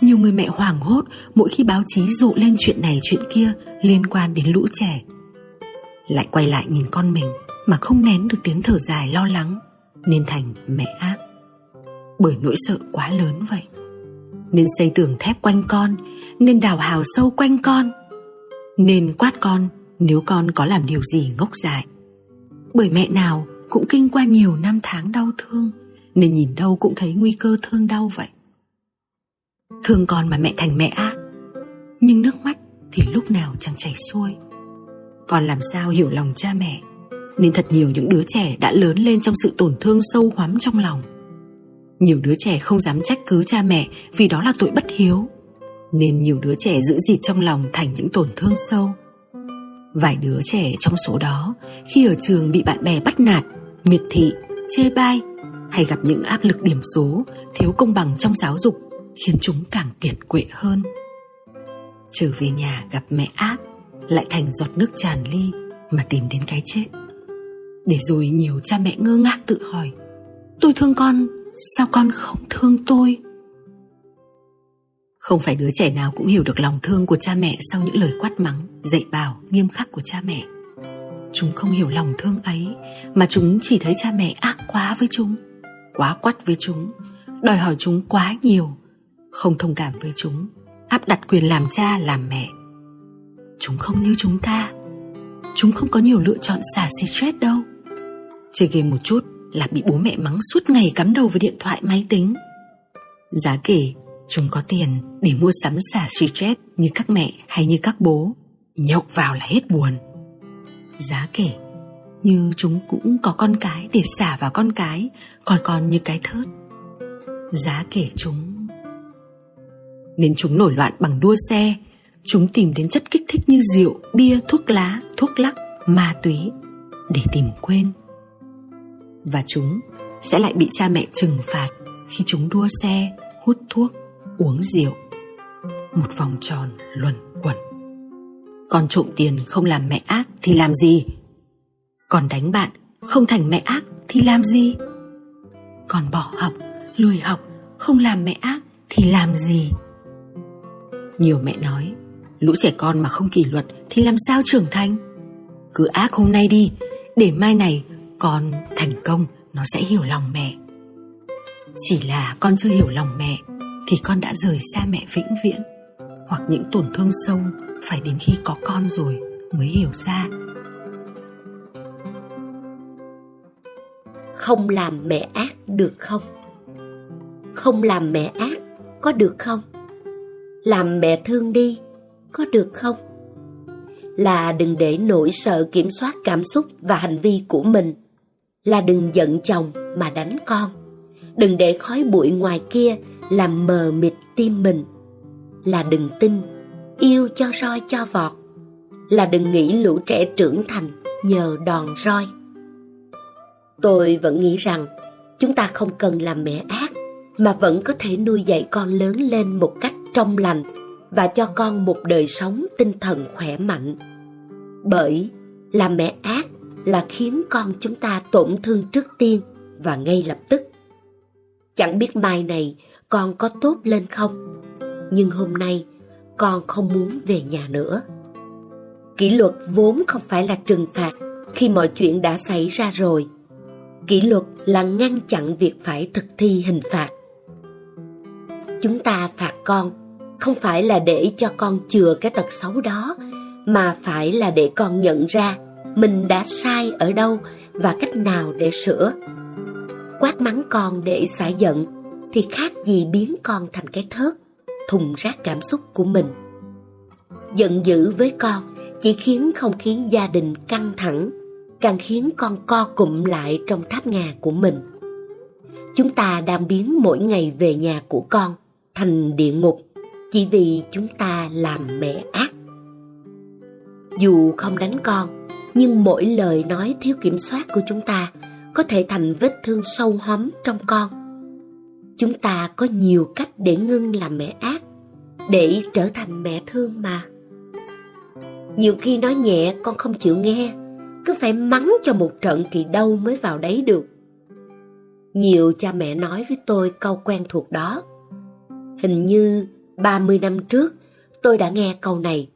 Nhiều người mẹ hoảng hốt mỗi khi báo chí rộ lên chuyện này chuyện kia liên quan đến lũ trẻ lại quay lại nhìn con mình mà không nén được tiếng thở dài lo lắng, nên thành mẹ ác. Bởi nỗi sợ quá lớn vậy, nên xây tường thép quanh con, nên đào hào sâu quanh con, nên quát con nếu con có làm điều gì ngốc dại. Bởi mẹ nào cũng kinh qua nhiều năm tháng đau thương, nên nhìn đâu cũng thấy nguy cơ thương đau vậy. Thương con mà mẹ thành mẹ ác, nhưng nước mắt thì lúc nào chẳng chảy xuôi con làm sao hiểu lòng cha mẹ? Nên thật nhiều những đứa trẻ đã lớn lên trong sự tổn thương sâu hoắm trong lòng. Nhiều đứa trẻ không dám trách cứ cha mẹ vì đó là tội bất hiếu. Nên nhiều đứa trẻ giữ dịt trong lòng thành những tổn thương sâu. Vài đứa trẻ trong số đó, khi ở trường bị bạn bè bắt nạt, miệt thị, chê bai, hay gặp những áp lực điểm số, thiếu công bằng trong giáo dục, khiến chúng càng kiệt quệ hơn. Trở về nhà gặp mẹ ác lại thành giọt nước tràn ly mà tìm đến cái chết. Để rồi nhiều cha mẹ ngơ ngác tự hỏi, tôi thương con, sao con không thương tôi? Không phải đứa trẻ nào cũng hiểu được lòng thương của cha mẹ sau những lời quát mắng, dạy bảo nghiêm khắc của cha mẹ. Chúng không hiểu lòng thương ấy mà chúng chỉ thấy cha mẹ ác quá với chúng, quá quắt với chúng, đòi hỏi chúng quá nhiều, không thông cảm với chúng, áp đặt quyền làm cha, làm mẹ chúng không như chúng ta. Chúng không có nhiều lựa chọn xả stress đâu. Chơi game một chút là bị bố mẹ mắng suốt ngày cắm đầu với điện thoại máy tính. Giá kể, chúng có tiền để mua sắm xả stress như các mẹ hay như các bố. Nhậu vào là hết buồn. Giá kể, như chúng cũng có con cái để xả vào con cái, coi con như cái thớt. Giá kể chúng, nên chúng nổi loạn bằng đua xe chúng tìm đến chất kích thích như rượu, bia, thuốc lá, thuốc lắc, ma túy để tìm quên. Và chúng sẽ lại bị cha mẹ trừng phạt khi chúng đua xe, hút thuốc, uống rượu. Một vòng tròn luẩn quẩn. Còn trộm tiền không làm mẹ ác thì làm gì? Còn đánh bạn không thành mẹ ác thì làm gì? Còn bỏ học, lười học không làm mẹ ác thì làm gì? Nhiều mẹ nói lũ trẻ con mà không kỷ luật thì làm sao trưởng thành? Cứ ác hôm nay đi, để mai này con thành công, nó sẽ hiểu lòng mẹ. Chỉ là con chưa hiểu lòng mẹ, thì con đã rời xa mẹ vĩnh viễn. Hoặc những tổn thương sâu phải đến khi có con rồi mới hiểu ra. Không làm mẹ ác được không? Không làm mẹ ác có được không? Làm mẹ thương đi có được không? Là đừng để nỗi sợ kiểm soát cảm xúc và hành vi của mình. Là đừng giận chồng mà đánh con. Đừng để khói bụi ngoài kia làm mờ mịt tim mình. Là đừng tin, yêu cho roi cho vọt. Là đừng nghĩ lũ trẻ trưởng thành nhờ đòn roi. Tôi vẫn nghĩ rằng chúng ta không cần làm mẹ ác mà vẫn có thể nuôi dạy con lớn lên một cách trong lành và cho con một đời sống tinh thần khỏe mạnh bởi làm mẹ ác là khiến con chúng ta tổn thương trước tiên và ngay lập tức. Chẳng biết mai này con có tốt lên không, nhưng hôm nay con không muốn về nhà nữa. Kỷ luật vốn không phải là trừng phạt khi mọi chuyện đã xảy ra rồi. Kỷ luật là ngăn chặn việc phải thực thi hình phạt. Chúng ta phạt con không phải là để cho con chừa cái tật xấu đó, mà phải là để con nhận ra mình đã sai ở đâu và cách nào để sửa. Quát mắng con để xả giận thì khác gì biến con thành cái thớt, thùng rác cảm xúc của mình. Giận dữ với con chỉ khiến không khí gia đình căng thẳng, càng khiến con co cụm lại trong tháp ngà của mình. Chúng ta đang biến mỗi ngày về nhà của con thành địa ngục chỉ vì chúng ta làm mẹ ác. Dù không đánh con, nhưng mỗi lời nói thiếu kiểm soát của chúng ta có thể thành vết thương sâu hóm trong con. Chúng ta có nhiều cách để ngưng làm mẹ ác, để trở thành mẹ thương mà. Nhiều khi nói nhẹ con không chịu nghe, cứ phải mắng cho một trận thì đâu mới vào đấy được. Nhiều cha mẹ nói với tôi câu quen thuộc đó. Hình như 30 năm trước tôi đã nghe câu này.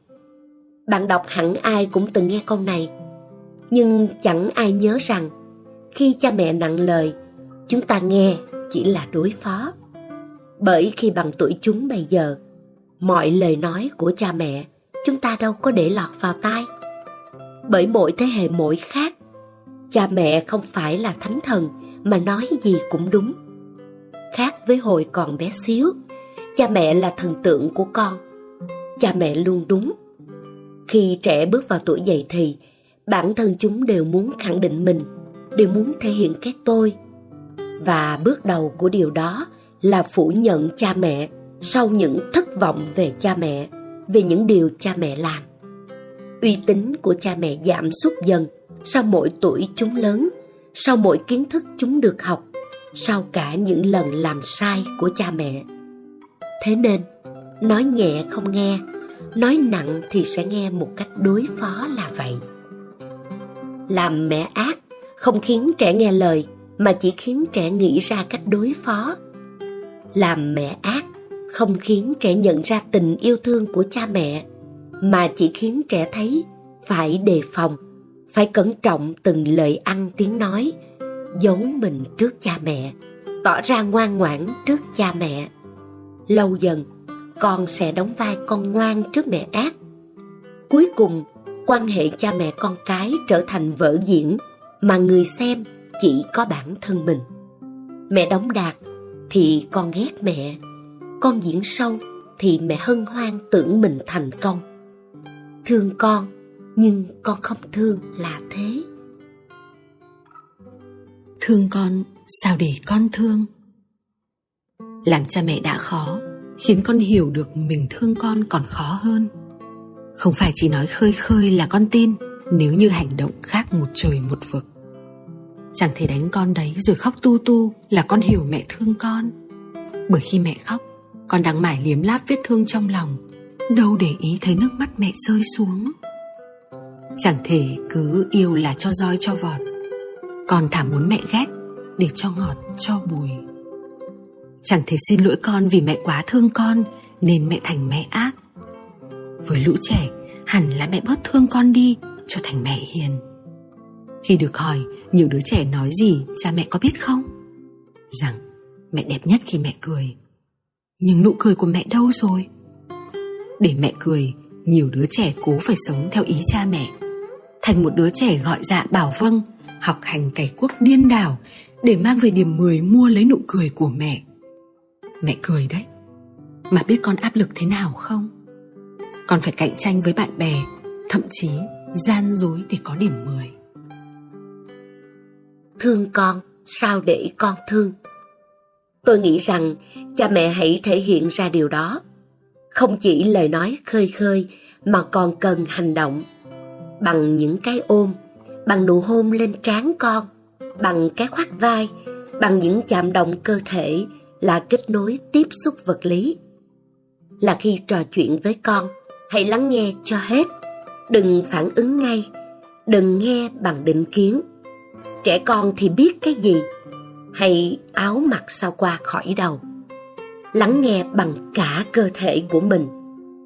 Bạn đọc hẳn ai cũng từng nghe câu này. Nhưng chẳng ai nhớ rằng khi cha mẹ nặng lời, chúng ta nghe chỉ là đối phó. Bởi khi bằng tuổi chúng bây giờ, mọi lời nói của cha mẹ chúng ta đâu có để lọt vào tai. Bởi mỗi thế hệ mỗi khác, cha mẹ không phải là thánh thần mà nói gì cũng đúng. Khác với hồi còn bé xíu, cha mẹ là thần tượng của con. Cha mẹ luôn đúng. Khi trẻ bước vào tuổi dậy thì, bản thân chúng đều muốn khẳng định mình, đều muốn thể hiện cái tôi. Và bước đầu của điều đó là phủ nhận cha mẹ sau những thất vọng về cha mẹ về những điều cha mẹ làm. Uy tín của cha mẹ giảm sút dần sau mỗi tuổi chúng lớn, sau mỗi kiến thức chúng được học, sau cả những lần làm sai của cha mẹ. Thế nên, nói nhẹ không nghe, nói nặng thì sẽ nghe một cách đối phó là vậy. Làm mẹ ác không khiến trẻ nghe lời mà chỉ khiến trẻ nghĩ ra cách đối phó. Làm mẹ ác không khiến trẻ nhận ra tình yêu thương của cha mẹ mà chỉ khiến trẻ thấy phải đề phòng phải cẩn trọng từng lời ăn tiếng nói giấu mình trước cha mẹ tỏ ra ngoan ngoãn trước cha mẹ lâu dần con sẽ đóng vai con ngoan trước mẹ ác cuối cùng quan hệ cha mẹ con cái trở thành vở diễn mà người xem chỉ có bản thân mình mẹ đóng đạt thì con ghét mẹ con diễn sâu thì mẹ hân hoan tưởng mình thành công. Thương con, nhưng con không thương là thế. Thương con, sao để con thương? Làm cha mẹ đã khó, khiến con hiểu được mình thương con còn khó hơn. Không phải chỉ nói khơi khơi là con tin, nếu như hành động khác một trời một vực. Chẳng thể đánh con đấy rồi khóc tu tu là con hiểu mẹ thương con. Bởi khi mẹ khóc, con đang mải liếm láp vết thương trong lòng đâu để ý thấy nước mắt mẹ rơi xuống chẳng thể cứ yêu là cho roi cho vọt con thả muốn mẹ ghét để cho ngọt cho bùi chẳng thể xin lỗi con vì mẹ quá thương con, nên mẹ thành mẹ ác. Với lũ trẻ, hẳn là mẹ bớt thương con đi, cho thành mẹ hiền. Khi được hỏi, nhiều đứa trẻ nói gì, cha mẹ có biết không? Rằng, mẹ đẹp nhất khi mẹ cười. Nhưng nụ cười của mẹ đâu rồi? Để mẹ cười, nhiều đứa trẻ cố phải sống theo ý cha mẹ. Thành một đứa trẻ gọi dạ bảo vâng học hành cày quốc điên đảo, để mang về điểm 10 mua lấy nụ cười của mẹ mẹ cười đấy mà biết con áp lực thế nào không con phải cạnh tranh với bạn bè thậm chí gian dối để có điểm 10 thương con sao để con thương Tôi nghĩ rằng cha mẹ hãy thể hiện ra điều đó. Không chỉ lời nói khơi khơi mà còn cần hành động. Bằng những cái ôm, bằng nụ hôn lên trán con, bằng cái khoác vai, bằng những chạm động cơ thể là kết nối tiếp xúc vật lý. Là khi trò chuyện với con, hãy lắng nghe cho hết, đừng phản ứng ngay, đừng nghe bằng định kiến. Trẻ con thì biết cái gì? Hay áo mặc sao qua khỏi đầu. Lắng nghe bằng cả cơ thể của mình,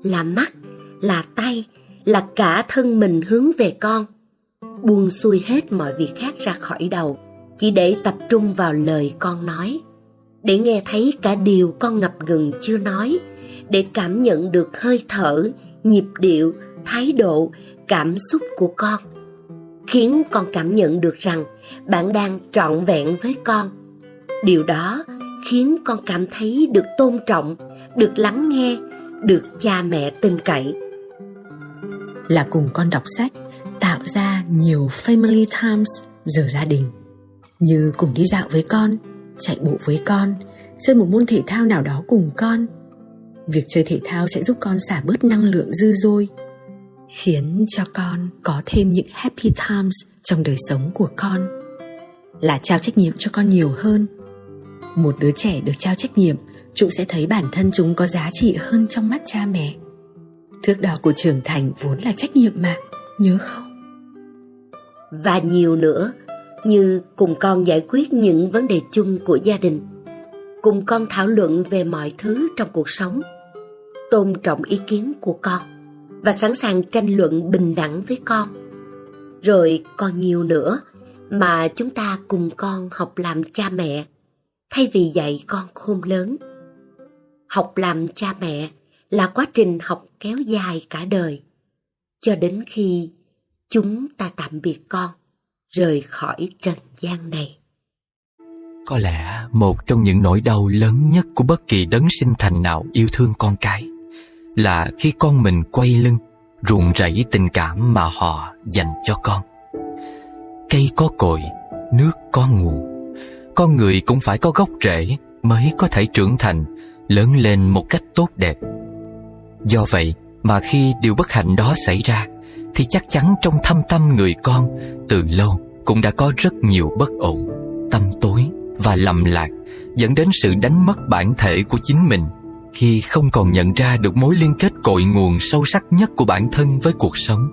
là mắt, là tay, là cả thân mình hướng về con. Buông xuôi hết mọi việc khác ra khỏi đầu, chỉ để tập trung vào lời con nói. Để nghe thấy cả điều con ngập ngừng chưa nói, để cảm nhận được hơi thở, nhịp điệu, thái độ, cảm xúc của con khiến con cảm nhận được rằng bạn đang trọn vẹn với con. Điều đó khiến con cảm thấy được tôn trọng được lắng nghe được cha mẹ tin cậy. Là cùng con đọc sách tạo ra nhiều family times giờ gia đình. Như cùng đi dạo với con chạy bộ với con, chơi một môn thể thao nào đó cùng con. Việc chơi thể thao sẽ giúp con xả bớt năng lượng dư dôi, khiến cho con có thêm những happy times trong đời sống của con. Là trao trách nhiệm cho con nhiều hơn. Một đứa trẻ được trao trách nhiệm, chúng sẽ thấy bản thân chúng có giá trị hơn trong mắt cha mẹ. Thước đo của trưởng thành vốn là trách nhiệm mà, nhớ không? Và nhiều nữa như cùng con giải quyết những vấn đề chung của gia đình, cùng con thảo luận về mọi thứ trong cuộc sống, tôn trọng ý kiến của con và sẵn sàng tranh luận bình đẳng với con. Rồi còn nhiều nữa mà chúng ta cùng con học làm cha mẹ, thay vì dạy con khôn lớn. Học làm cha mẹ là quá trình học kéo dài cả đời, cho đến khi chúng ta tạm biệt con rời khỏi trần gian này. Có lẽ một trong những nỗi đau lớn nhất của bất kỳ đấng sinh thành nào yêu thương con cái là khi con mình quay lưng ruồng rẫy tình cảm mà họ dành cho con. Cây có cội, nước có nguồn con người cũng phải có gốc rễ mới có thể trưởng thành, lớn lên một cách tốt đẹp. Do vậy mà khi điều bất hạnh đó xảy ra thì chắc chắn trong thâm tâm người con, từ lâu cũng đã có rất nhiều bất ổn, tâm tối và lầm lạc, dẫn đến sự đánh mất bản thể của chính mình. Khi không còn nhận ra được mối liên kết cội nguồn sâu sắc nhất của bản thân với cuộc sống,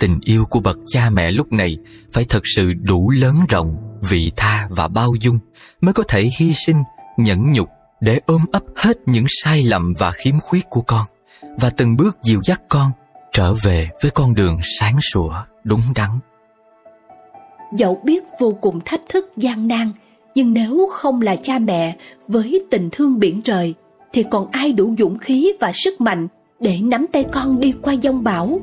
tình yêu của bậc cha mẹ lúc này phải thật sự đủ lớn rộng, vị tha và bao dung mới có thể hy sinh, nhẫn nhục để ôm ấp hết những sai lầm và khiếm khuyết của con và từng bước dìu dắt con trở về với con đường sáng sủa, đúng đắn. Dẫu biết vô cùng thách thức, gian nan, nhưng nếu không là cha mẹ với tình thương biển trời, thì còn ai đủ dũng khí và sức mạnh để nắm tay con đi qua dông bão?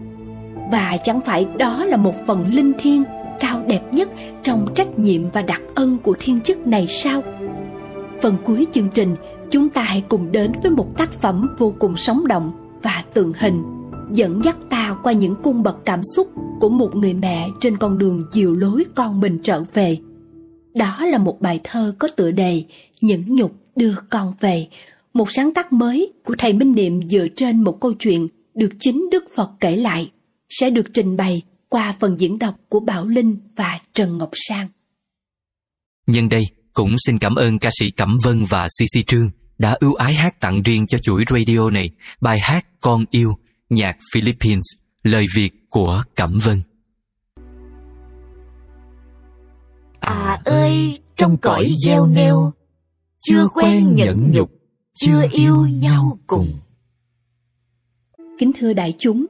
Và chẳng phải đó là một phần linh thiêng cao đẹp nhất trong trách nhiệm và đặc ân của thiên chức này sao? Phần cuối chương trình, chúng ta hãy cùng đến với một tác phẩm vô cùng sống động và tượng hình dẫn dắt ta qua những cung bậc cảm xúc của một người mẹ trên con đường dìu lối con mình trở về đó là một bài thơ có tựa đề những nhục đưa con về một sáng tác mới của thầy Minh Niệm dựa trên một câu chuyện được chính Đức Phật kể lại, sẽ được trình bày qua phần diễn đọc của Bảo Linh và Trần Ngọc Sang. Nhân đây, cũng xin cảm ơn ca sĩ Cẩm Vân và CC Trương đã ưu ái hát tặng riêng cho chuỗi radio này bài hát Con Yêu, nhạc Philippines, lời Việt của Cẩm Vân. À ơi, trong cõi gieo neo, chưa quen nhẫn nhục, chưa yêu nhau cùng. Kính thưa đại chúng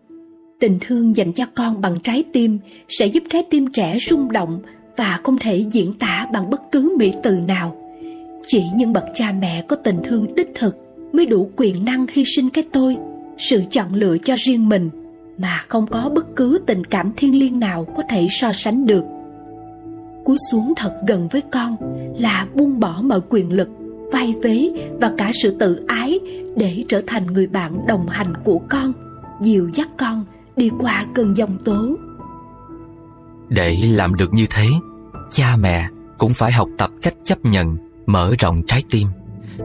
tình thương dành cho con bằng trái tim sẽ giúp trái tim trẻ rung động và không thể diễn tả bằng bất cứ mỹ từ nào. Chỉ những bậc cha mẹ có tình thương đích thực mới đủ quyền năng hy sinh cái tôi sự chọn lựa cho riêng mình mà không có bất cứ tình cảm thiêng liêng nào có thể so sánh được. Cúi xuống thật gần với con là buông bỏ mọi quyền lực, vai vế và cả sự tự ái để trở thành người bạn đồng hành của con, dìu dắt con đi qua cơn giông tố. Để làm được như thế, cha mẹ cũng phải học tập cách chấp nhận, mở rộng trái tim,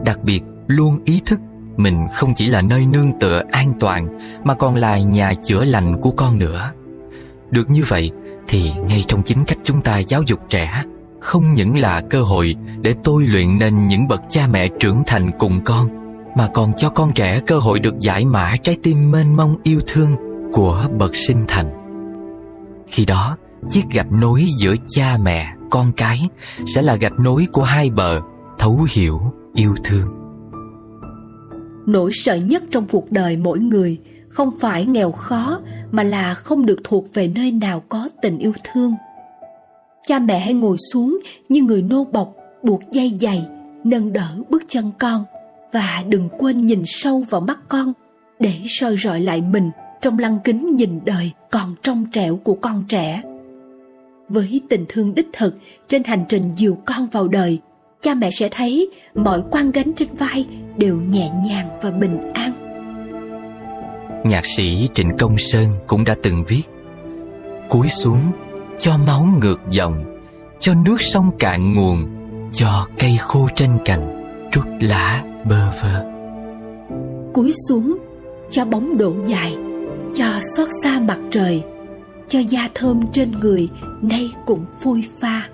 đặc biệt luôn ý thức mình không chỉ là nơi nương tựa an toàn mà còn là nhà chữa lành của con nữa được như vậy thì ngay trong chính cách chúng ta giáo dục trẻ không những là cơ hội để tôi luyện nên những bậc cha mẹ trưởng thành cùng con mà còn cho con trẻ cơ hội được giải mã trái tim mênh mông yêu thương của bậc sinh thành Khi đó, chiếc gạch nối giữa cha mẹ, con cái sẽ là gạch nối của hai bờ, thấu hiểu, yêu thương. Nỗi sợ nhất trong cuộc đời mỗi người không phải nghèo khó mà là không được thuộc về nơi nào có tình yêu thương. Cha mẹ hãy ngồi xuống như người nô bộc buộc dây giày, nâng đỡ bước chân con và đừng quên nhìn sâu vào mắt con để soi rọi lại mình trong lăng kính nhìn đời còn trong trẻo của con trẻ. Với tình thương đích thực trên hành trình dìu con vào đời, cha mẹ sẽ thấy mọi quan gánh trên vai đều nhẹ nhàng và bình an. Nhạc sĩ Trịnh Công Sơn cũng đã từng viết Cúi xuống cho máu ngược dòng Cho nước sông cạn nguồn Cho cây khô trên cành Trút lá bơ vơ Cúi xuống cho bóng đổ dài Cho xót xa mặt trời Cho da thơm trên người Nay cũng phôi pha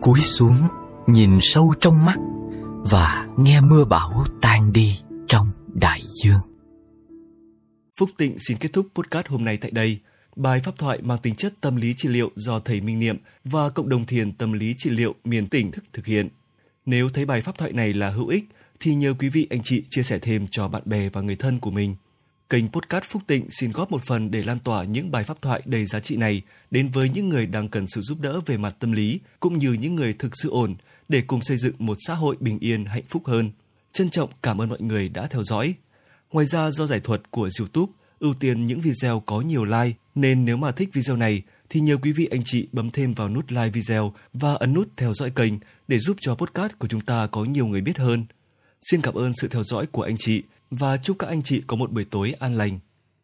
Cúi xuống nhìn sâu trong mắt Và nghe mưa bão tan đi trong đại dương Phúc Tịnh xin kết thúc podcast hôm nay tại đây. Bài pháp thoại mang tính chất tâm lý trị liệu do thầy Minh Niệm và cộng đồng thiền tâm lý trị liệu miền tỉnh thức thực hiện. Nếu thấy bài pháp thoại này là hữu ích, thì nhờ quý vị, anh chị chia sẻ thêm cho bạn bè và người thân của mình. Kênh Podcast Phúc Tịnh xin góp một phần để lan tỏa những bài pháp thoại đầy giá trị này đến với những người đang cần sự giúp đỡ về mặt tâm lý, cũng như những người thực sự ổn để cùng xây dựng một xã hội bình yên, hạnh phúc hơn. Trân trọng cảm ơn mọi người đã theo dõi. Ngoài ra, do giải thuật của YouTube ưu tiên những video có nhiều like, nên nếu mà thích video này thì nhờ quý vị anh chị bấm thêm vào nút like video và ấn nút theo dõi kênh để giúp cho podcast của chúng ta có nhiều người biết hơn. Xin cảm ơn sự theo dõi của anh chị và chúc các anh chị có một buổi tối an lành.